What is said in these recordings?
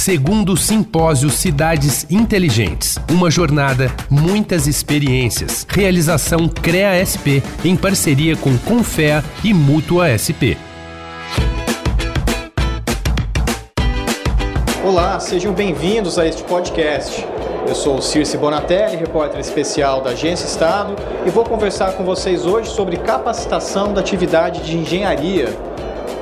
Segundo Simpósio Cidades Inteligentes. Uma jornada, muitas experiências. Realização CREA SP em parceria com Confea e Mútua SP. Olá, sejam bem-vindos a este podcast. Eu sou o Circe Bonatelli, repórter especial da Agência Estado, e vou conversar com vocês hoje sobre capacitação da atividade de engenharia.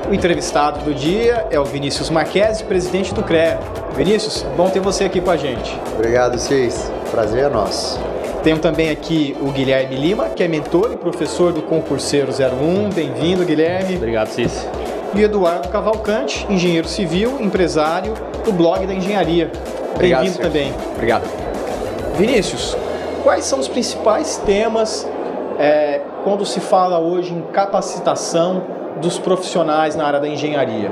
O entrevistado do dia é o Vinícius Marques, presidente do CREA. Vinícius, bom ter você aqui com a gente. Obrigado, Circe. Prazer é nosso. Temos também aqui o Guilherme Lima, que é mentor e professor do Concurseiro 01. Bem-vindo, Guilherme. Obrigado, Circe. E Eduardo Cavalcante, engenheiro civil, empresário do blog da engenharia. Bem-vindo também. Obrigado. Vinícius, quais são os principais temas é, quando se fala hoje em capacitação dos profissionais na área da engenharia?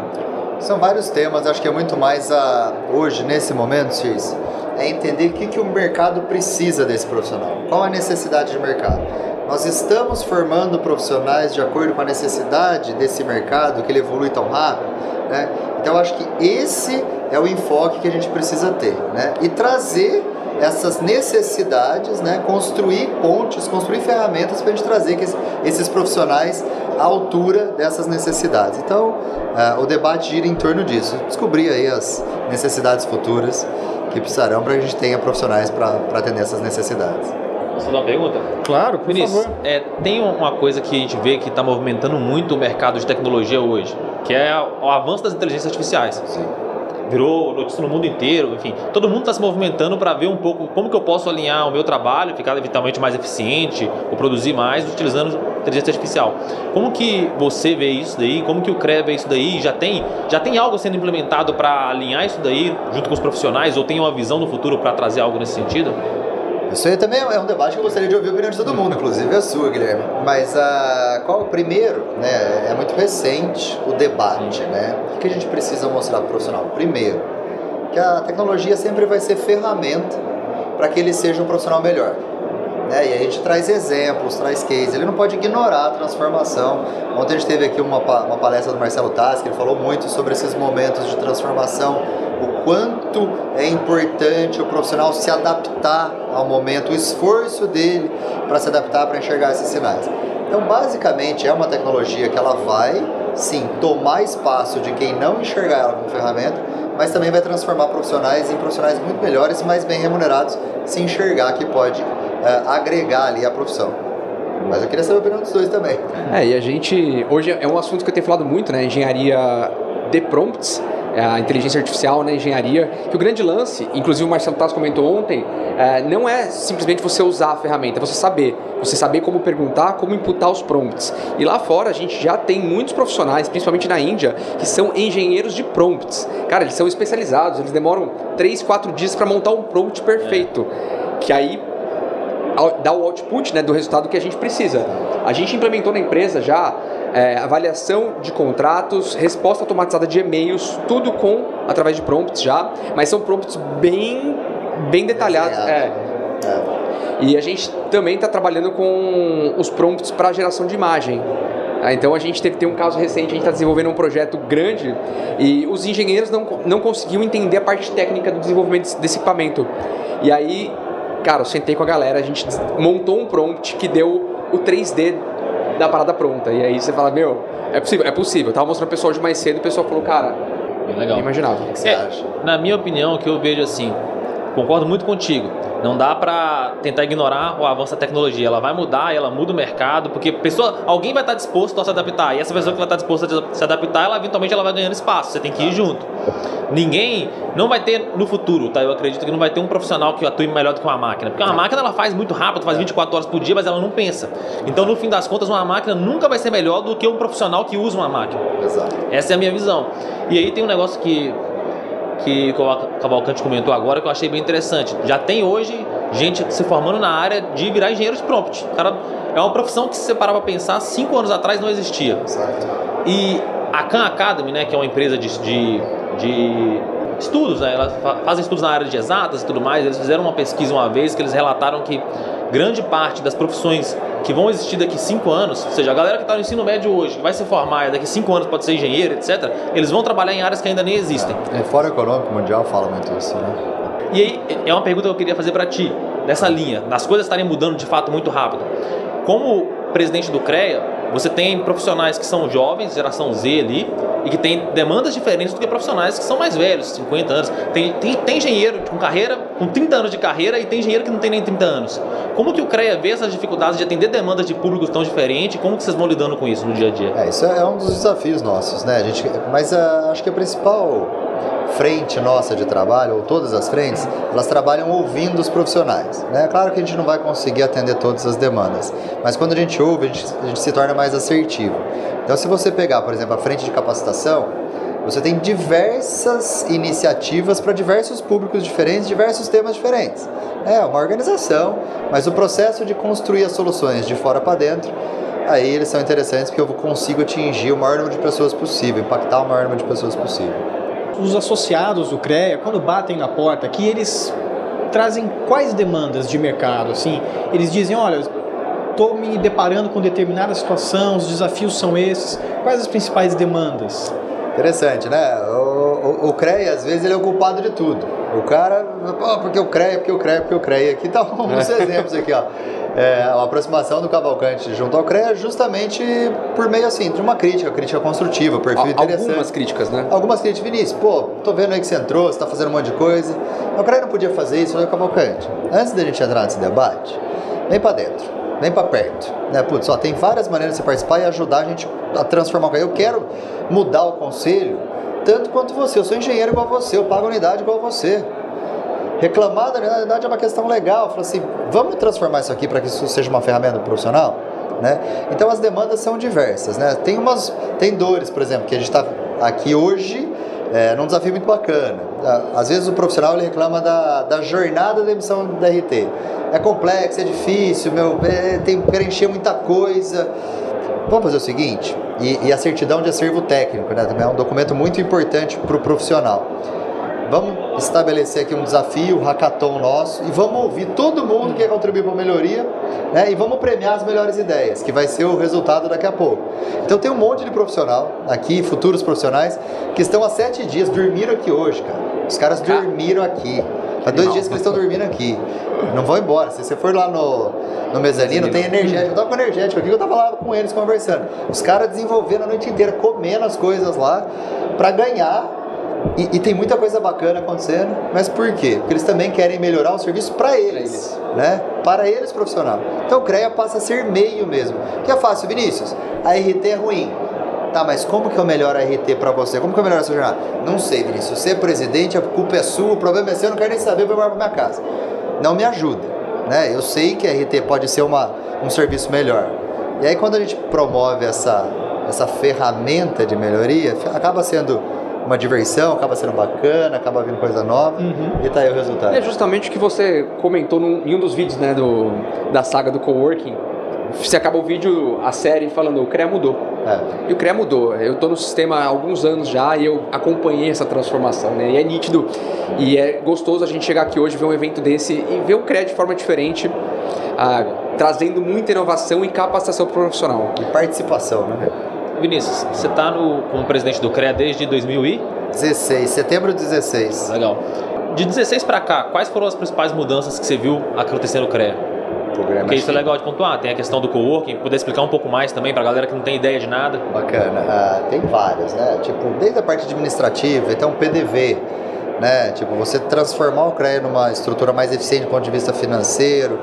São vários temas, acho que é muito mais a, hoje, nesse momento, X, é entender o que, que o mercado precisa desse profissional, qual a necessidade de mercado. Nós estamos formando profissionais de acordo com a necessidade desse mercado, que ele evolui tão rápido, né? Então, acho que esse é o enfoque que a gente precisa ter, né? E trazer essas necessidades, né? Construir pontes, construir ferramentas para a gente trazer esses profissionais à altura dessas necessidades. Então, uh, o debate gira em torno disso. Descobrir aí as necessidades futuras que precisarão para que a gente tenha profissionais para atender essas necessidades. Posso fazer uma pergunta? Claro, por Vinícius, favor. É, tem uma coisa que a gente vê que está movimentando muito o mercado de tecnologia hoje, que é o avanço das inteligências artificiais. Sim. Virou notícia no mundo inteiro, enfim. Todo mundo está se movimentando para ver um pouco como que eu posso alinhar o meu trabalho, ficar eventualmente mais eficiente, ou produzir mais utilizando inteligência artificial. Como que você vê isso daí? Como que o CRE vê isso daí? Já tem, já tem algo sendo implementado para alinhar isso daí junto com os profissionais ou tem uma visão no futuro para trazer algo nesse sentido? Isso aí também é um debate que eu gostaria de ouvir a opinião de todo mundo, inclusive a sua, Guilherme. Mas uh, qual o primeiro? Né, é muito recente o debate, né? O que a gente precisa mostrar para o profissional? Primeiro, que a tecnologia sempre vai ser ferramenta para que ele seja um profissional melhor. Né? E a gente traz exemplos, traz cases. Ele não pode ignorar a transformação. Ontem a gente teve aqui uma, uma palestra do Marcelo Tassi, ele falou muito sobre esses momentos de transformação o quanto é importante o profissional se adaptar ao momento, o esforço dele para se adaptar, para enxergar esses sinais. Então, basicamente, é uma tecnologia que ela vai, sim, tomar espaço de quem não enxergar ela como ferramenta, mas também vai transformar profissionais em profissionais muito melhores, mais bem remunerados, se enxergar que pode uh, agregar ali a profissão. Mas eu queria saber a opinião dos dois também. É, e a gente. Hoje é um assunto que eu tenho falado muito, né? Engenharia de prompts é, a inteligência artificial na engenharia, que o grande lance, inclusive o Marcelo Tass comentou ontem, é, não é simplesmente você usar a ferramenta, é você saber. Você saber como perguntar, como imputar os prompts. E lá fora a gente já tem muitos profissionais, principalmente na Índia, que são engenheiros de prompts. Cara, eles são especializados, eles demoram 3, 4 dias para montar um prompt perfeito. É. Que aí dá o output né, do resultado que a gente precisa. A gente implementou na empresa já é, avaliação de contratos, resposta automatizada de e-mails, tudo com através de prompts já, mas são prompts bem bem detalhados. É. é. E a gente também está trabalhando com os prompts para geração de imagem. Ah, então a gente teve ter um caso recente, a gente está desenvolvendo um projeto grande e os engenheiros não, não conseguiam entender a parte técnica do desenvolvimento desse equipamento. E aí, cara, eu sentei com a galera, a gente montou um prompt que deu o 3D da parada pronta. E aí você fala, meu, é possível, é possível. Eu tava mostrando o pessoal de mais cedo e o pessoal falou, cara, Bem legal. imaginava. O que você é, acha? Na minha opinião, o que eu vejo assim, concordo muito contigo. Não dá para tentar ignorar o avanço da tecnologia. Ela vai mudar, ela muda o mercado, porque pessoa, alguém vai estar disposto a se adaptar. E essa pessoa que vai estar disposta a se adaptar, ela eventualmente ela vai ganhando espaço. Você tem que ir junto. Ninguém não vai ter no futuro, tá? Eu acredito que não vai ter um profissional que atue melhor do que uma máquina, porque uma máquina ela faz muito rápido, faz 24 horas por dia, mas ela não pensa. Então, no fim das contas, uma máquina nunca vai ser melhor do que um profissional que usa uma máquina. Exato. Essa é a minha visão. E aí tem um negócio que que o Cavalcante comentou agora que eu achei bem interessante. Já tem hoje gente se formando na área de virar engenheiro de prompt. Cara, é uma profissão que se você parar para pensar, cinco anos atrás não existia. E a Khan Academy, né, que é uma empresa de, de, de estudos, né, elas fazem estudos na área de exatas e tudo mais, eles fizeram uma pesquisa uma vez que eles relataram que grande parte das profissões que vão existir daqui 5 anos, ou seja, a galera que está no ensino médio hoje, que vai se formar e daqui 5 anos pode ser engenheiro, etc., eles vão trabalhar em áreas que ainda nem existem. É, Fórum Econômico Mundial fala muito isso, né? E aí, é uma pergunta que eu queria fazer para ti, nessa linha, das coisas estarem mudando de fato muito rápido. Como presidente do CREA, você tem profissionais que são jovens, geração Z ali, e que tem demandas diferentes do que profissionais que são mais velhos, 50 anos. Tem, tem, tem engenheiro com carreira, com 30 anos de carreira, e tem engenheiro que não tem nem 30 anos. Como que o CREA vê essas dificuldades de atender demandas de públicos tão diferentes? Como que vocês vão lidando com isso no dia a dia? É, isso é um dos desafios nossos, né? A gente, mas uh, acho que a principal frente nossa de trabalho, ou todas as frentes, elas trabalham ouvindo os profissionais. Né? Claro que a gente não vai conseguir atender todas as demandas, mas quando a gente ouve, a gente, a gente se torna mais assertivo. Então, se você pegar, por exemplo, a frente de capacitação, você tem diversas iniciativas para diversos públicos diferentes, diversos temas diferentes. É uma organização, mas o processo de construir as soluções de fora para dentro, aí eles são interessantes porque eu consigo atingir o maior número de pessoas possível, impactar o maior número de pessoas possível os associados do CREA, quando batem na porta aqui, eles trazem quais demandas de mercado? Assim, eles dizem, olha, estou me deparando com determinada situação, os desafios são esses. Quais as principais demandas? Interessante, né? O, o, o CREA, às vezes, ele é o culpado de tudo. O cara, oh, porque o CREA, porque o CREA, porque o CREA. Aqui tá uns exemplos aqui, ó é, a aproximação do Cavalcante junto ao CREA justamente por meio assim, de uma crítica, crítica construtiva, perfil interessante. Algumas críticas, né? Algumas críticas. Vinícius, pô, tô vendo aí que você entrou, você está fazendo um monte de coisa. O CREA não podia fazer isso, o Cavalcante. Antes da gente entrar nesse debate, vem para dentro, vem para perto. Né? Putz, só tem várias maneiras de você participar e ajudar a gente a transformar o CREA. Eu quero mudar o conselho tanto quanto você. Eu sou engenheiro igual você, eu pago unidade igual você. Reclamar, na verdade, é uma questão legal. Falar assim, vamos transformar isso aqui para que isso seja uma ferramenta profissional? Né? Então as demandas são diversas. Né? Tem, umas, tem dores, por exemplo, que a gente está aqui hoje é, num desafio muito bacana. Às vezes o profissional ele reclama da, da jornada da emissão da RT. É complexo, é difícil, meu, é, tem que preencher muita coisa. Vamos fazer o seguinte, e, e a certidão de acervo técnico, né? Também é um documento muito importante para o profissional. Vamos estabelecer aqui um desafio, um hackathon nosso, e vamos ouvir todo mundo que quer contribuir para a melhoria, né? E vamos premiar as melhores ideias, que vai ser o resultado daqui a pouco. Então tem um monte de profissional aqui, futuros profissionais, que estão há sete dias, dormiram aqui hoje, cara. Os caras dormiram aqui. Há dois dias que eles estão dormindo aqui. Não vão embora. Se você for lá no, no mezanino, tem energético. Eu tava com energético aqui, eu tava lá com eles conversando. Os caras desenvolvendo a noite inteira, comendo as coisas lá, para ganhar e, e, tem muita coisa bacana acontecendo, mas por quê? Porque eles também querem melhorar o serviço para eles, né? Para eles profissional. Então o CREA passa a ser meio mesmo. Que é fácil, Vinícius. A RT é ruim. Tá, mas como que eu melhoro a RT para você? Como que eu melhoro a sua jornada? Não sei, Vinícius. Você é presidente, a culpa é sua, o problema é seu, eu não quero nem saber, eu vou para minha casa. Não me ajuda, né? Eu sei que a RT pode ser uma, um serviço melhor. E aí quando a gente promove essa, essa ferramenta de melhoria, acaba sendo uma diversão, acaba sendo bacana, acaba vindo coisa nova uhum. e tá aí o resultado. é justamente o que você comentou num, em um dos vídeos né, do, da saga do coworking. Você acaba o vídeo, a série, falando o CREA mudou. É. E o CREA mudou. Eu estou no sistema há alguns anos já e eu acompanhei essa transformação. Né? E é nítido e é gostoso a gente chegar aqui hoje, ver um evento desse e ver o CREA de forma diferente, ah, trazendo muita inovação e capacitação profissional. E participação, né? Vinícius, você está como presidente do CREA desde 2016, setembro de 16. Legal. De 16 para cá, quais foram as principais mudanças que você viu acontecer no CREA? Programa Porque isso é legal de pontuar. Tem a questão do coworking, poder explicar um pouco mais também para a galera que não tem ideia de nada. Bacana. Ah, tem várias, né? Tipo, desde a parte administrativa, então PDV, né? Tipo, você transformar o CREA numa estrutura mais eficiente do ponto de vista financeiro,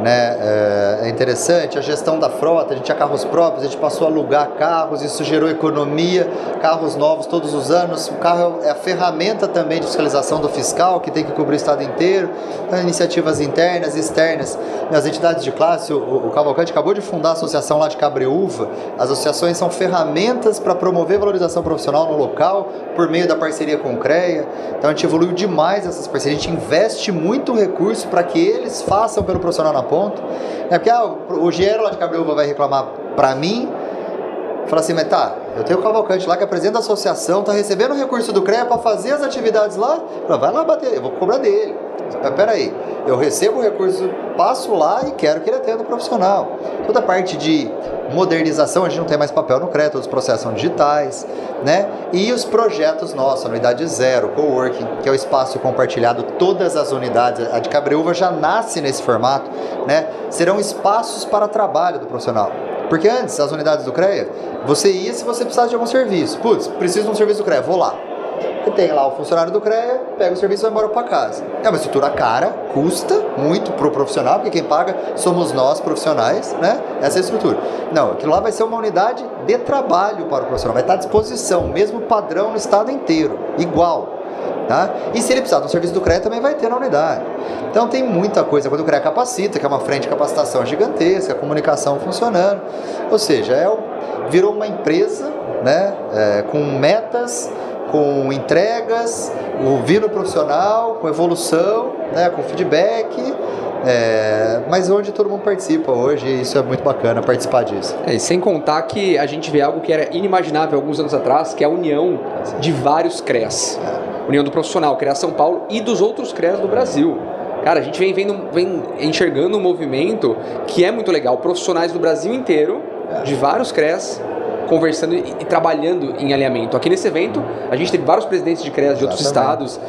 né? É, é interessante a gestão da frota, a gente tinha carros próprios, a gente passou a alugar carros, isso gerou economia, carros novos todos os anos. O carro é a ferramenta também de fiscalização do fiscal, que tem que cobrir o estado inteiro. Então, iniciativas internas e externas. As entidades de classe, o, o Cavalcante acabou de fundar a associação lá de Cabreúva. As associações são ferramentas para promover valorização profissional no local, por meio da parceria com o CREA. Então a gente evoluiu demais essas parcerias, a gente investe muito recurso para que eles façam pelo profissional na ponta. É porque ah, o Gero lá de Cabreúva vai reclamar para mim, fala assim, mas tá, eu tenho o Cavalcante lá que é presidente da associação, tá recebendo recurso do CREA para fazer as atividades lá, fala, vai lá bater, eu vou cobrar dele. Peraí, Eu recebo o recurso, passo lá e quero que ele atenda o profissional. Toda a parte de modernização, a gente não tem mais papel no todos os processos são digitais, né? E os projetos nossos, a unidade zero, coworking, que é o espaço compartilhado, todas as unidades, a de Cabreúva já nasce nesse formato, né? Serão espaços para trabalho do profissional. Porque antes, as unidades do CREA, você ia se você precisasse de algum serviço. Putz, preciso de um serviço do CREA, vou lá. E tem lá o funcionário do CREA, pega o serviço e vai embora para casa. É uma estrutura cara, custa muito pro profissional, porque quem paga somos nós profissionais, né? Essa é a estrutura. Não, aquilo lá vai ser uma unidade de trabalho para o profissional, vai estar à disposição, mesmo padrão no estado inteiro, igual. Tá? E se ele precisar do serviço do CREA, também vai ter na unidade. Então tem muita coisa. Quando o CREA capacita, que é uma frente de capacitação gigantesca, a comunicação funcionando. Ou seja, é, virou uma empresa né, é, com metas, com entregas, o vínculo profissional, com evolução, né, com feedback. É, mas onde todo mundo participa hoje, e isso é muito bacana participar disso. É, e sem contar que a gente vê algo que era inimaginável alguns anos atrás, que é a união de vários CREAs. É. União do profissional, CREA São Paulo e dos outros CREAs do Brasil. Cara, a gente vem, vendo, vem enxergando um movimento que é muito legal. Profissionais do Brasil inteiro, é. de vários CREAs, conversando e, e, trabalhando em alinhamento. Aqui nesse evento, a gente teve vários presidentes de CREAs de outros estados.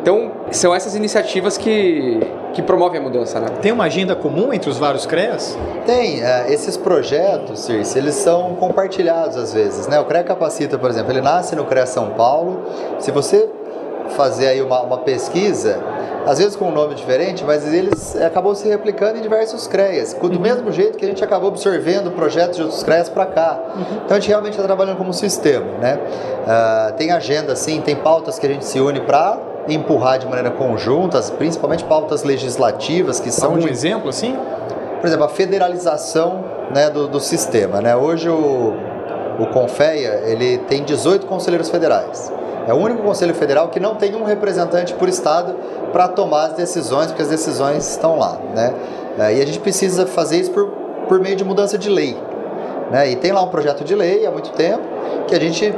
Então, são essas iniciativas que, que promovem a mudança, né? Tem uma agenda comum entre os vários CREAs? Tem. Uh, esses projetos, Circe, eles são compartilhados às vezes, né? O CREA Capacita, por exemplo, ele nasce no CREA São Paulo. Se você fazer aí uma, uma pesquisa, às vezes com um nome diferente, mas eles acabou se replicando em diversos CREAs, do uhum. mesmo jeito que a gente acabou absorvendo projetos de outros CREAs para cá. Uhum. Então a gente realmente está trabalhando como sistema, né? Uh, tem agenda, sim, tem pautas que a gente se une para empurrar de maneira conjunta, principalmente pautas legislativas que são. Algum de... exemplo, assim? Por exemplo, a federalização né, do, do sistema. Né? Hoje o, o Confeia ele tem 18 conselheiros federais. É o único conselho federal que não tem um representante por estado para tomar as decisões, porque as decisões estão lá, né? É, e a gente precisa fazer isso por, por meio de mudança de lei, né? E tem lá um projeto de lei há muito tempo que a gente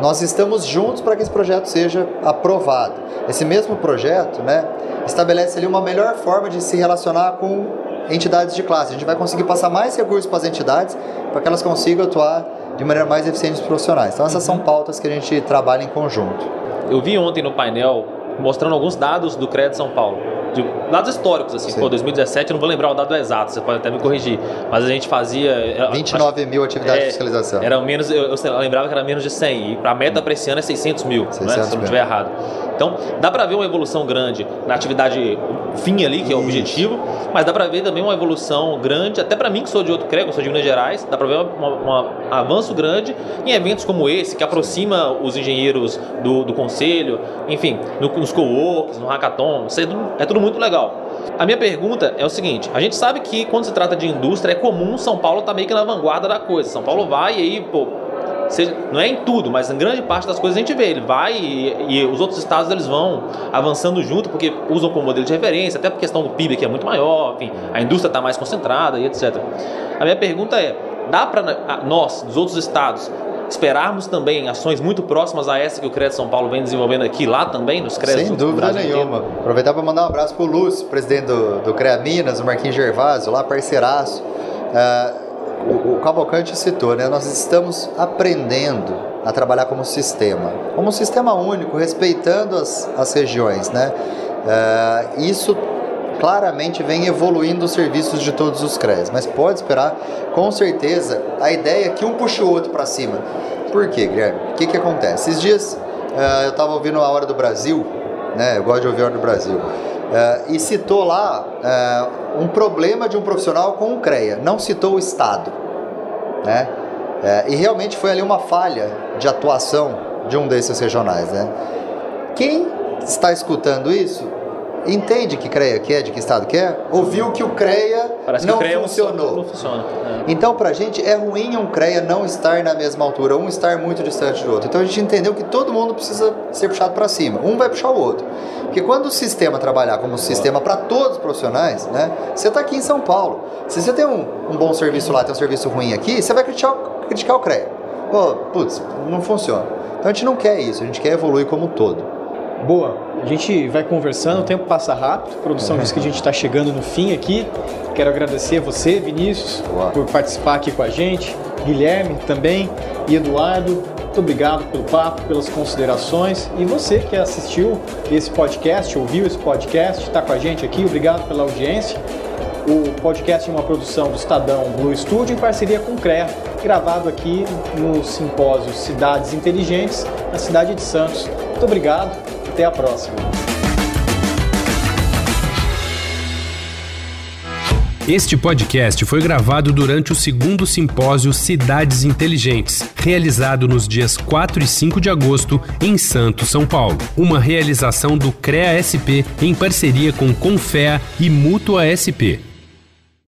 nós estamos juntos para que esse projeto seja aprovado. Esse mesmo projeto, né, estabelece ali uma melhor forma de se relacionar com entidades de classe. A gente vai conseguir passar mais recursos para as entidades para que elas consigam atuar de maneira mais eficiente os profissionais. Então essas são uhum. pautas que a gente trabalha em conjunto. Eu vi ontem no painel mostrando alguns dados do Crédito São Paulo. De dados históricos, assim, Sim. pô, 2017, eu não vou lembrar o dado exato, você pode até me corrigir, mas a gente fazia... 29 acho, mil atividades é, de fiscalização. Era menos, eu, eu, lembrava que era menos de 100, e a meta para esse ano é 600 mil, 600 né, se eu não estiver errado. Então, dá para ver uma evolução grande na atividade fim ali, que é o objetivo, mas dá para ver também uma evolução grande, até para mim que sou de outro que sou de Minas Gerais, dá para ver um avanço grande em eventos como esse, que aproxima os engenheiros do, do conselho, enfim, no, nos co-works, no hackathon, é tudo, é tudo muito legal. A minha pergunta é o seguinte: a gente sabe que quando se trata de indústria é comum São Paulo estar tá meio que na vanguarda da coisa. São Paulo vai e aí, pô, seja, não é em tudo, mas em grande parte das coisas a gente vê. Ele vai e, e, os outros estados eles vão avançando junto porque usam como modelo de referência, até por questão do PIB que é muito maior, enfim, a indústria está mais concentrada e etc. A minha pergunta é: dá para nós, dos outros estados, esperarmos também ações muito próximas a essa que o Crédito São Paulo vem desenvolvendo aqui, lá também, nos créditos Sem dúvida nenhuma. Inteiro? Aproveitar para mandar um abraço para o Lúcio, presidente do, do CREA Minas, o Marquinhos Gervásio, lá parceiraço. Uh, o, o Cavalcante citou, né? Nós estamos aprendendo a trabalhar como sistema, como um sistema único, respeitando as, as regiões, né? Uh, isso claramente vem evoluindo os serviços de todos os CREs, mas pode esperar, com certeza, a ideia que um puxa o outro para cima. Por quê, Guilherme? O que, que acontece? Esses dias uh, eu estava ouvindo a Hora do Brasil, né? Eu gosto de ouvir a Hora do Brasil. Uh, e citou lá uh, um problema de um profissional com o CREA, não citou o Estado. Né? E realmente foi ali uma falha de atuação de um desses regionais. Né? Quem está escutando isso entende que CREA quer, de que Estado quer, ouviu que o CREA Parece não que o CREA funcionou. Não funciona. É. Então, para a gente, é ruim um CREA não estar na mesma altura, um estar muito distante do outro. Então, a gente entendeu que todo mundo precisa ser puxado para cima. Um vai puxar o outro. Porque quando o sistema trabalhar como um sistema para todos os profissionais, né? Você está aqui em São Paulo. Se você tem um, um bom serviço lá, tem um serviço ruim aqui, você vai criticar, criticar o CREA. Pô, putz, não funciona. Então, a gente não quer isso. A gente quer evoluir como um todo. Boa, a gente vai conversando, o tempo passa rápido, a produção diz que a gente está chegando no fim aqui. Quero agradecer você, Vinícius, Boa. por participar aqui com a gente, Guilherme também e Eduardo. Muito obrigado pelo papo, pelas considerações. E você que assistiu esse podcast, ouviu esse podcast, está com a gente aqui, obrigado pela audiência. O podcast é uma produção do Estadão Blue Studio em parceria com o CREA, gravado aqui no simpósio Cidades Inteligentes, na cidade de Santos. Muito obrigado, até a próxima. Este podcast foi gravado durante o segundo simpósio Cidades Inteligentes, realizado nos dias 4 e 5 de agosto em Santos, São Paulo. Uma realização do CREA SP em parceria com Confea e Mútua SP.